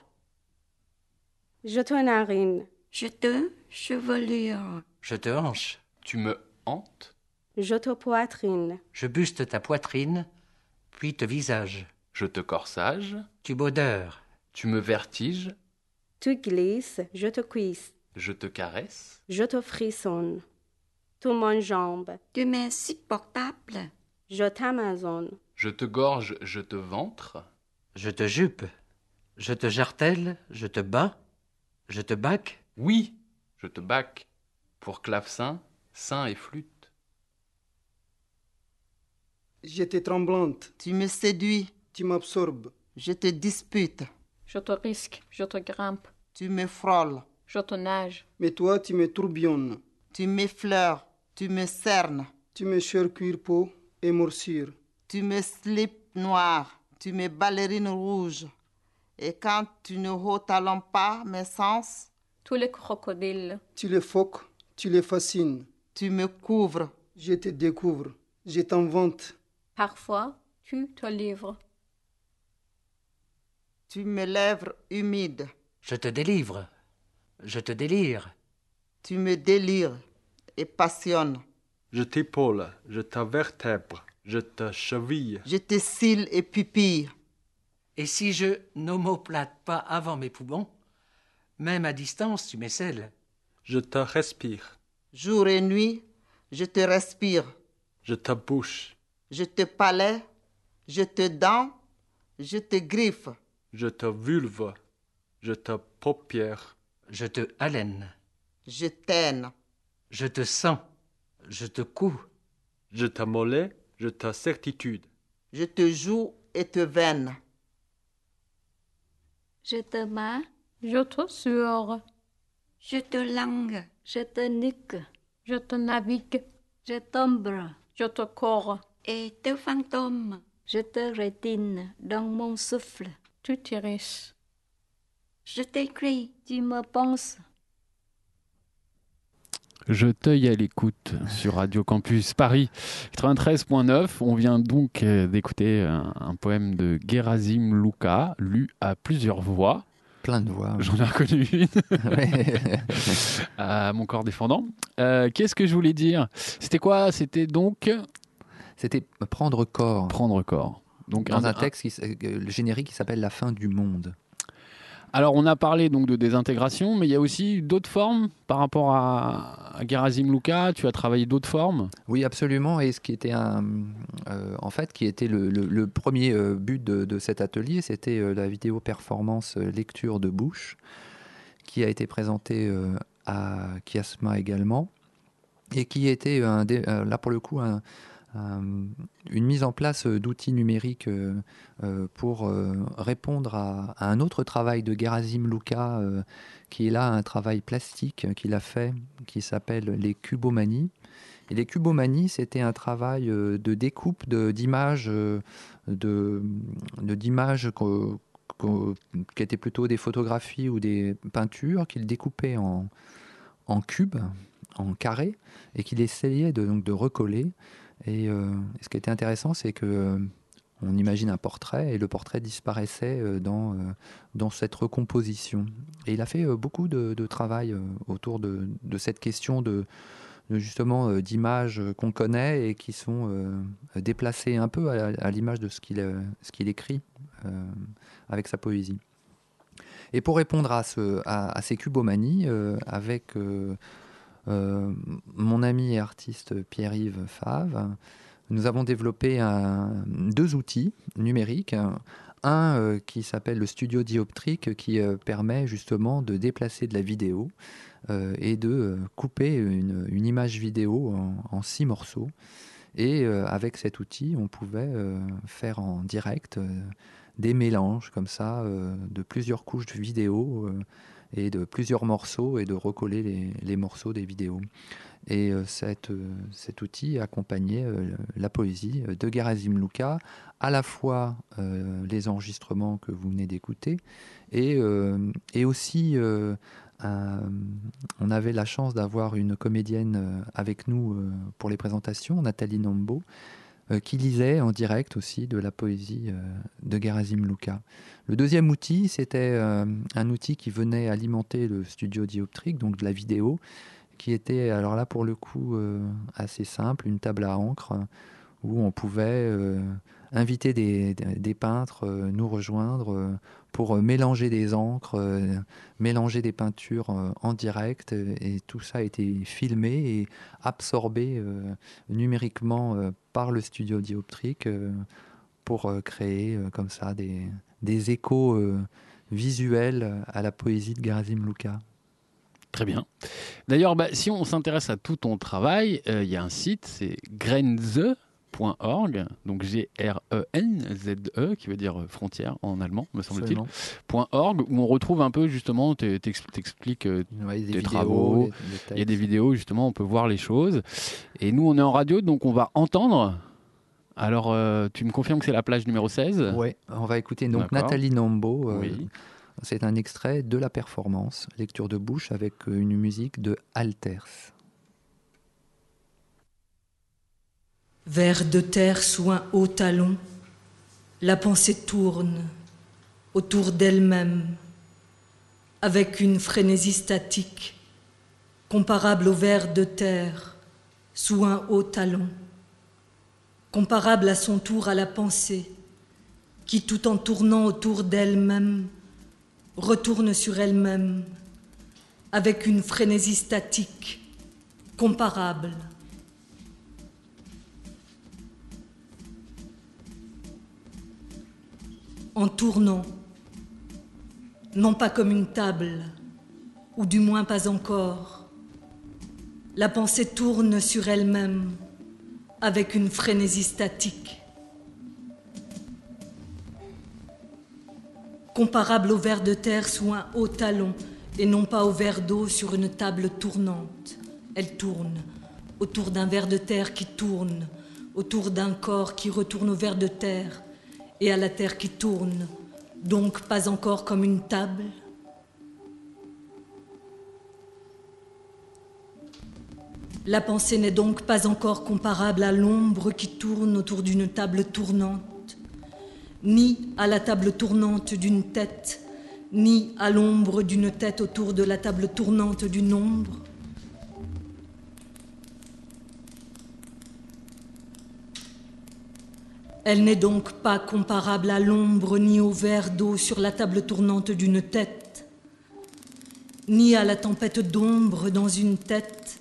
Je te narine. Je te chevelure. Je te hanche. Tu me hantes. Je te poitrine. Je buste ta poitrine, puis te visage. Je te corsage. Tu m'odeurs. Tu me vertiges. Tu glisses, je te cuisse. Je te caresse. Je te frissonne. Tu m'enjambes. Tu m'insupportable. Je t'amazonne. Je te gorge, je te ventre. Je te jupe. Je te jartelle, je te bats. Je te bac. Oui, je te bac. Pour clavecin, sein et flûte. J'étais tremblante. Tu me séduis. Tu m'absorbes. Je te dispute. Je te risque, je te grimpe. Tu me frôles. Je te nage. Mais toi, tu me tourbillonnes. Tu m'effleures. Tu me cernes. Tu me chères cuir peau et morsure. Tu me slip noir. Tu me ballerine rouge. Et quand tu ne retalons pas mes sens, Tous les crocodiles. Tu les foques, tu les fascines. tu me couvres. Je te découvre. Je t'invente. Parfois, tu te livres. Tu me lèvres humides. Je te délivre. Je te délire. Tu me délires et passionnes. Je t'épaule, je te vertèbre, je te cheville. Je te cille et pupille. Et si je n'omoplate pas avant mes poumons, même à distance, tu m'esselles. Je te respire, Jour et nuit, je te respire. je te bouche, Je te palais. Je te dents. Je te griffe. Je te vulve, je te paupière, Je te haleine. Je t'aime. Je te sens. Je te couds. je te mollet, je te certitude. Je te joue et te veine. Je te bats. Je te sueur. Je te langue. Je te nique. Je te navigue. Je t'ombre. Je te corps. Et te fantôme. Je te rétine dans mon souffle. Je t'écris. Tu me penses. Je t'œille à l'écoute sur Radio Campus Paris 93.9. On vient donc euh, d'écouter un, un poème de Gerasim Luka, lu à plusieurs voix. Plein de voix. J'en ai reconnu une. Ouais. à mon corps défendant. Euh, Qu'est-ce que je voulais dire? C'était quoi? C'était donc? C'était prendre corps. prendre corps. Donc Dans un texte, qui s- euh, le générique qui s'appelle La fin du monde. Alors, on a parlé donc de désintégration, mais il y a aussi d'autres formes par rapport à, à Gerasim Luka. Tu as travaillé d'autres formes? Oui, absolument. Et ce qui était un, euh, en fait, qui était le, le- le premier euh, but de, de cet atelier, c'était euh, la vidéo performance euh, lecture de bouche, qui a été présentée euh, à Kiasma également, et qui était un euh, là pour le coup un- une mise en place euh, d'outils numériques euh, euh, pour euh, répondre à, un autre travail de Gerasim euh, qui est là un travail plastique qu'il a fait, qui s'appelle les cubomanies. Et les cubomanies, c'était un travail euh, de découpe d'images, euh, de, qui étaient plutôt des photographies ou des peintures qu'il découpait en, en cubes, en carrés, et qu'il essayait de, donc, de recoller. Et euh, ce qui était intéressant, c'est que euh, on imagine un portrait et le portrait disparaissait euh, dans, dans cette recomposition. Et il a fait beaucoup de, travail autour de, cette question de, justement d'images qu'on connaît et qui sont déplacées un peu à, l'image de ce qu'il qu'il écrit avec sa poésie. Et pour répondre à, ce, à, ces cubomanies, avec mon ami et artiste Pierre-Yves Favre, nous avons développé deux outils numériques. Un, euh, qui s'appelle le studio dioptrique qui euh, permet justement de déplacer de la vidéo euh, et de euh, couper une, image vidéo en, en six morceaux. Et euh, avec cet outil, on pouvait euh, faire en direct euh, des mélanges comme ça euh, de plusieurs couches de vidéo euh, et de plusieurs morceaux et de recoller les, morceaux des vidéos. Et euh, euh, cet outil accompagnait euh, la poésie de Gerasim Luka, à la fois les enregistrements que vous venez d'écouter et, aussi on avait la chance d'avoir une comédienne avec nous pour les présentations, Nathalie Nambo, euh, qui lisait en direct aussi de la poésie euh, de Gerasim Luka. Le deuxième outil, c'était euh, un outil qui venait alimenter le studio dioptrique, donc de la vidéo, qui était alors là pour le coup euh, assez simple, une table à encre euh, où on pouvait euh, inviter des, peintres euh, nous rejoindre euh, pour euh, mélanger des encres, mélanger des peintures en direct et tout ça a été filmé et absorbé numériquement par le studio dioptrique pour créer comme ça des, échos visuels à la poésie de Gerasim Luka. Très bien. D'ailleurs, bah, si on s'intéresse à tout ton travail, il y a un site, c'est grenze.org, donc G-R-E-N-Z-E, E, qui veut dire frontière en allemand, me semble-t-il, .org, où on retrouve un peu justement, tu t'expliques euh, des tes vidéos, travaux, il y a des vidéos, justement, on peut voir les choses. Et nous, on est en radio, donc on va entendre. Alors, euh, tu me confirmes que c'est la plage numéro 16 Ouais, on va écouter donc. Nathalie Nambo. euh, Oui. C'est un extrait de la performance, lecture de bouche avec une musique de Alters. Vers de terre sous un haut talon, la pensée tourne autour d'elle-même avec une frénésie statique comparable au ver de terre sous un haut talon, comparable à son tour à la pensée qui, tout en tournant autour d'elle-même, retourne sur elle-même avec une frénésie statique comparable. En tournant, non pas comme une table, ou du moins pas encore. La pensée tourne sur elle-même avec une frénésie statique, comparable au ver de terre sous un haut talon et non pas au verre d'eau sur une table tournante. Elle tourne autour d'un ver de terre qui tourne, autour d'un corps qui retourne au ver de terre et à la terre qui tourne, donc pas encore comme une table. La pensée n'est donc pas encore comparable à l'ombre qui tourne autour d'une table tournante, ni à la table tournante d'une tête, ni à l'ombre d'une tête autour de la table tournante d'une ombre. Elle n'est donc pas comparable à l'ombre ni au verre d'eau sur la table tournante d'une tête, ni à la tempête d'ombre dans une tête,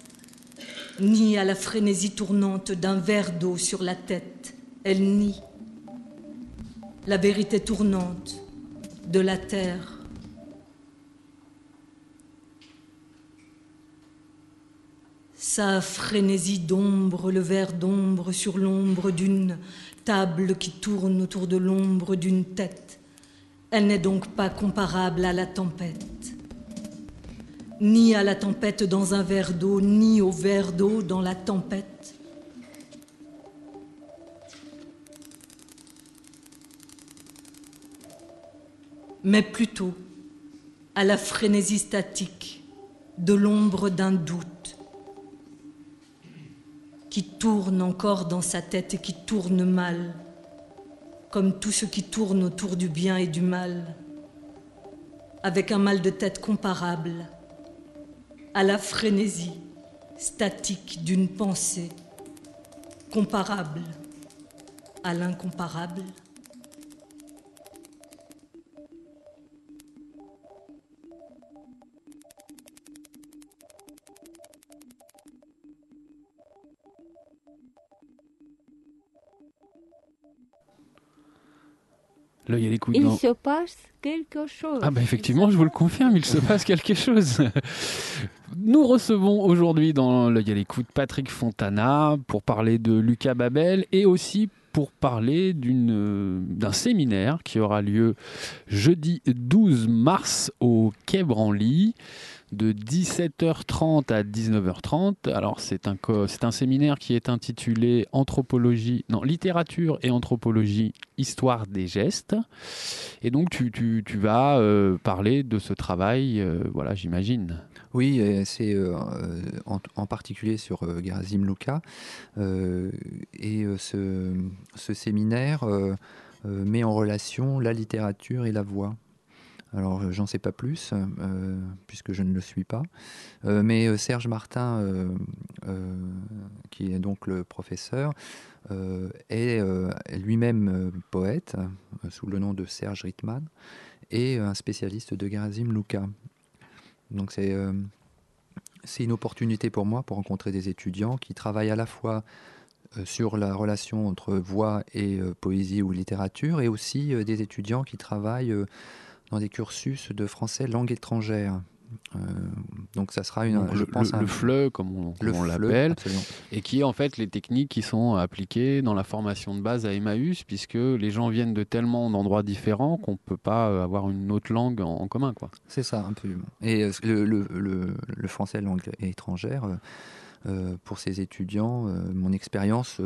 ni à la frénésie tournante d'un verre d'eau sur la tête. Elle nie la vérité tournante de la terre. Sa frénésie d'ombre, le verre d'ombre sur l'ombre d'une qui tourne autour de l'ombre d'une tête. Elle n'est donc pas comparable à la tempête. Ni à la tempête dans un verre d'eau, ni au verre d'eau dans la tempête. Mais plutôt à la frénésie statique de l'ombre d'un doute qui tourne encore dans sa tête et qui tourne mal, comme tout ce qui tourne autour du bien et du mal, avec un mal de tête comparable à la frénésie statique d'une pensée, comparable à l'incomparable. L'œil à l'écoute. Il non. se passe quelque chose. Ah bah effectivement, je vous le confirme, il se passe quelque chose. Nous recevons aujourd'hui dans l'œil à l'écoute Patrick Fontana pour parler de Lucas Babel et aussi pour parler d'une, d'un séminaire qui aura lieu jeudi 12 mars au Quai Branly de 17h30 à 19h30. Alors c'est un, c'est un séminaire qui est intitulé Anthropologie, non, littérature et anthropologie, histoire des gestes. Et donc tu, tu- tu vas euh, parler de ce travail, euh, voilà, j'imagine. Oui, c'est euh, euh, en, particulier sur Gerasim Luca. Et ce, ce séminaire met en relation la littérature et la voix. Alors, euh, j'en sais pas plus, euh, puisque je ne le suis pas. Euh, mais Serge Martin, qui est donc le professeur, est lui-même poète, sous le nom de Serge Rittmann, et un spécialiste de Gerasim Luca. Donc c'est c'est une opportunité pour moi pour rencontrer des étudiants qui travaillent à la fois sur la relation entre voix et poésie ou littérature, et aussi des étudiants qui travaillent dans des cursus de français langue étrangère. Euh, donc ça sera une, Donc, je le, pense, le, un- le FLE, comme on, on l'appelle, et qui est en fait les techniques qui sont appliquées dans la formation de base à Emmaüs, puisque les gens viennent de tellement d'endroits différents qu'on ne peut pas euh, avoir une autre langue en, en commun. Quoi. C'est ça, absolument. Et euh, le, le- le- français langue étrangère, euh, pour ces étudiants, mon expérience,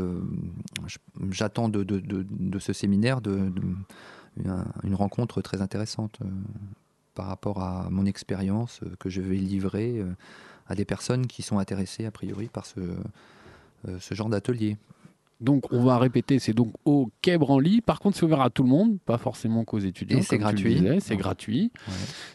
j'attends de, de- de- de ce séminaire de, une, rencontre très intéressante euh, par rapport à mon expérience euh, que je vais livrer euh, à des personnes qui sont intéressées a priori par ce, ce genre d'atelier. Donc on va répéter, c'est donc au Quai Branly. Par contre, c'est ouvert à tout le monde, pas forcément qu'aux étudiants. Et c'est gratuit. C'est Ouais. gratuit.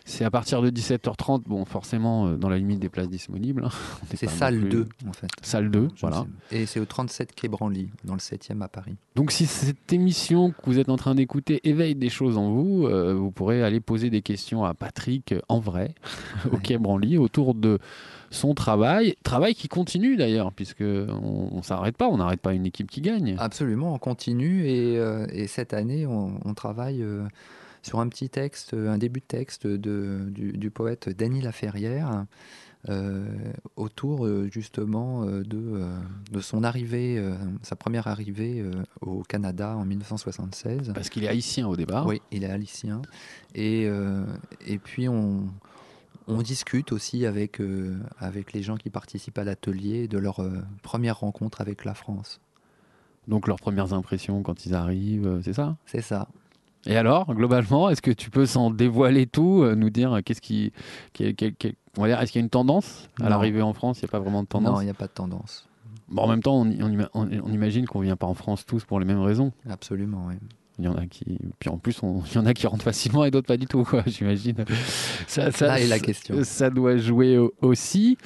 C'est à partir de 17h30, bon, forcément, euh, dans la limite des places disponibles. hein. C'est salle plus- 2 en fait. Salle 2, Je voilà. Et c'est au 37 quai Branly, dans le 7e à Paris. Donc si cette émission que vous êtes en train d'écouter éveille des choses en vous, euh, vous pourrez aller poser des questions à Patrick en vrai, au Quai Branly, autour de son travail. Travail qui continue d'ailleurs, puisque on, on s'arrête pas, on n'arrête pas une équipe qui gagne. Absolument, on continue et, euh, et cette année, on, on travaille euh, sur un petit texte, euh, un début de texte de, du, du poète Denis Laferrière euh, autour justement de, de son arrivée, sa première arrivée au Canada en 1976. Parce qu'il est haïtien au départ. Oui, il est haïtien. Et, et puis on, on discute aussi avec, euh, avec les gens qui participent à l'atelier de leur euh, première rencontre avec la France. Donc leurs premières impressions quand ils arrivent, euh, c'est ça? C'est ça. Et alors, globalement, est-ce que tu peux s'en dévoiler tout, euh, nous dire qu'est-ce qui, on va dire, est-ce qu'il y a une tendance à l'arrivée en France? Il n'y a pas vraiment de tendance? Non, il n'y a pas de tendance. Bon, en même temps, on- on imagine qu'on vient pas en France tous pour les mêmes raisons. Absolument, oui. Il y en a qui, puis en plus, on- il y en a qui rentrent facilement et d'autres pas du tout, quoi. J'imagine. Ça, Là est la question. Ça doit jouer au- aussi.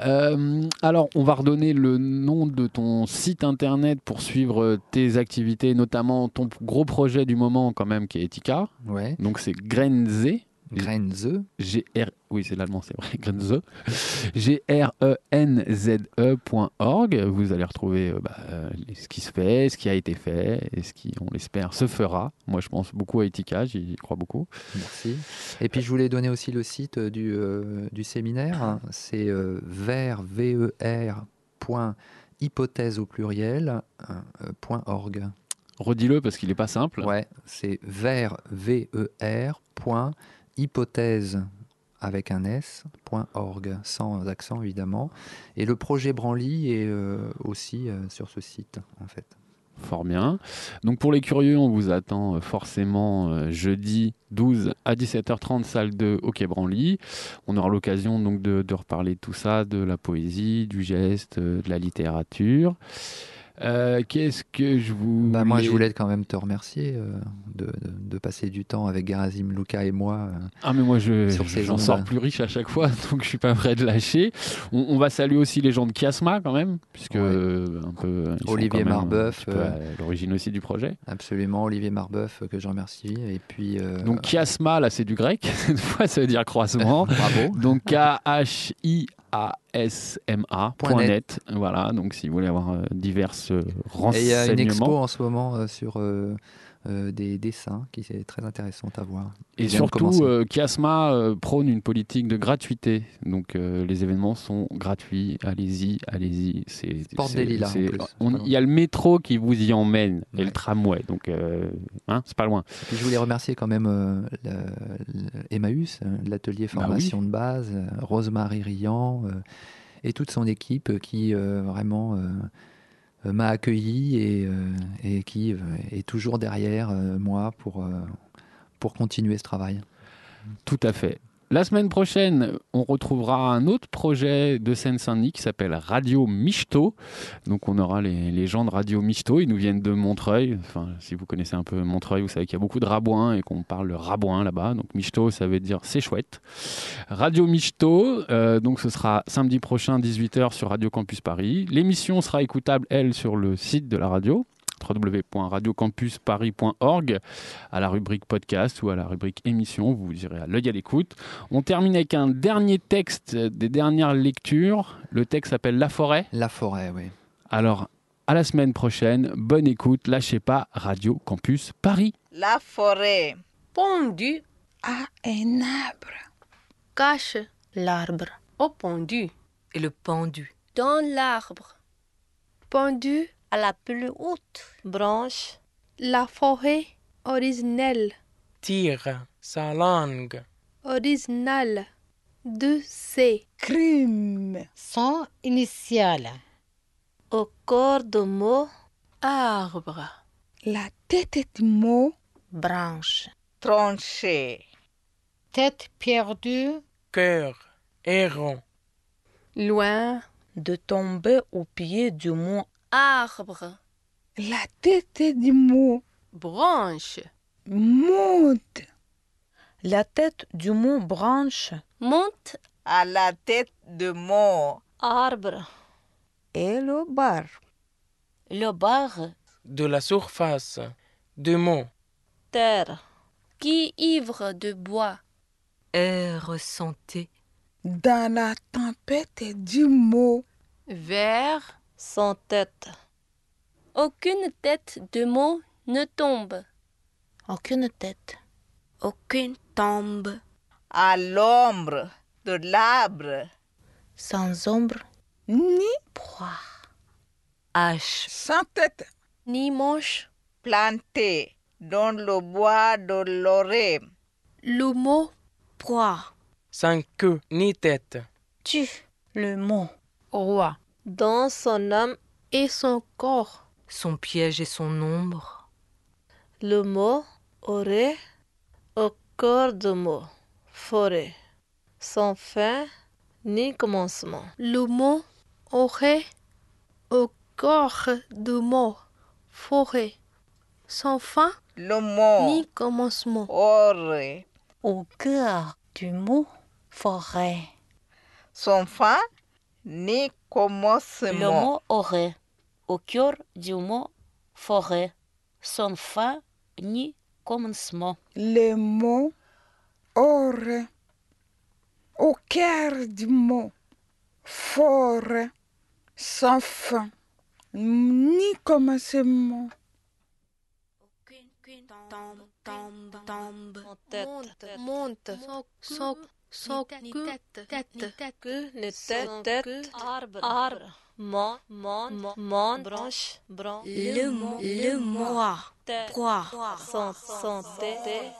Euh, alors, on va redonner le nom de ton site internet pour suivre tes activités, notamment ton gros projet du moment, quand même, qui est Etika. Ouais. Donc, c'est Grenze. Grenze. G-R... Oui, c'est l'allemand, c'est vrai. Grenze. G-R-E-N-Z-E.org. Vous allez retrouver euh, bah, euh, ce qui se fait, ce qui a été fait, et ce qui, on l'espère, se fera. Moi, je pense beaucoup à Etika, j'y crois beaucoup. Merci. Et puis je voulais donner aussi le site du, euh, du séminaire. hein. C'est euh, V-E-R, point, hypothèse au pluriel, hein, point org. Redis-le parce qu'il n'est pas simple. Ouais, c'est V-E-R, point, hypothèse avec un S, point org, sans accent évidemment. Et le projet Branly est euh, aussi euh, sur ce site, en fait. Fort bien. Donc pour les curieux, on vous attend euh, forcément jeudi 12 à 17h30, salle 2 au Quai Branly. On aura l'occasion donc de, de reparler de tout ça, de la poésie, du geste, de la littérature. Euh, Qu'est-ce que je vous... Bah, moi, je voulais quand même te remercier euh, de, de- de passer du temps avec Garazim, Luca et moi. euh, Ah mais moi je j'en sors plus riche à chaque fois donc je suis pas prêt de lâcher. On, on va saluer aussi les gens de Chiasma quand même puisque un peu Olivier Marbeuf, l'origine aussi du projet. Absolument, Olivier Marbeuf, que je remercie. Et puis. Donc Chiasma là c'est du grec cette fois ça veut dire croisement. Bravo. Donc K H I A S M A Point point net. net. Voilà donc si vous voulez avoir euh, diverses euh, Et il renseignements. y a une expo en ce moment euh, sur euh, des dessins qui est très intéressant à voir. Et surtout, euh, Kiasma euh, prône une politique de gratuité. Donc, euh, les événements sont gratuits. Allez-y, allez-y. C'est, Porte des Lilas, Il y a le métro qui vous y emmène et le tramway. Donc, hein, c'est pas loin. Et puis je voulais remercier quand même le- le- Emmaüs, l'atelier Bah formation de base, Rosemary Riant et toute son équipe qui vraiment m'a accueilli et, euh, qui euh, est toujours derrière euh, moi euh, pour continuer ce travail. Tout à fait. La semaine prochaine, on retrouvera un autre projet de Seine-Saint-Denis qui s'appelle Radio Michto. Donc on aura les, les gens de Radio Michto, ils nous viennent de Montreuil. Enfin, si vous connaissez un peu Montreuil, vous savez qu'il y a beaucoup de rabouins et qu'on parle le rabouin là-bas. Donc Michto, ça veut dire c'est chouette. Radio Michto, euh, donc ce sera samedi prochain 18h sur Radio Campus Paris. L'émission sera écoutable, elle, sur le site de la radio www.radiocampusparis.org à la rubrique podcast ou à la rubrique émission, vous irez à l'œil à l'écoute. On termine avec un dernier texte des dernières lectures. Le texte s'appelle La forêt. La forêt, oui. Alors, à la semaine prochaine, bonne écoute, lâchez pas Radio Campus Paris. La forêt. Pendu à un arbre. Cache l'arbre. Au pendu. Et le pendu. Dans l'arbre, Pendu à la plus haute branche, la forêt originelle. tire sa langue. Originale. De ces. Crime. Son initial. au corps de mot, Arbre. La tête du mot. branche. Tranché. Tête perdue. Cœur errant. Loin. De tomber au pied du mont Arbre, La tête du mot. Branche. Monte. La tête du mont branche. monte, À la tête de mot. arbre, Et le bar. le bar, De la surface de mots. terre, qui ivre de bois, Air santé. Dans la tempête du mot. Vers. Sans tête. Aucune tête de mot ne tombe. Aucune tête. Aucune tombe. À l'ombre de l'arbre. Sans ombre. Ni Proie. Hache. sans tête. Ni manche. Planté dans le bois de l'oreille. Le mot proie. Sans queue ni tête. Tu. Le mot. Roi. Dans son âme et son corps. Son piège et son ombre. Le mot aurait au corps de mot. Forêt. Sans fin ni commencement. Le mot aurait au corps de mot. Forêt. Sans fin Le mot ni commencement. aurait Au cœur du mot. Forêt. son fin ni commencement. Le mot aurait au cœur du mot forêt. Sans fin ni commencement. Le mot. Aurait. Au cœur du mot. Forêt. Sans fin. Ni commencement. Tombe, tombe, tombe. Tête. Monte. Soc, tête. Tête. Que ne tête. Tête. Arbre. Arbre. Mon, mon, mon, branche, branche. Le mot, le moi. Poids. Son, son, tête.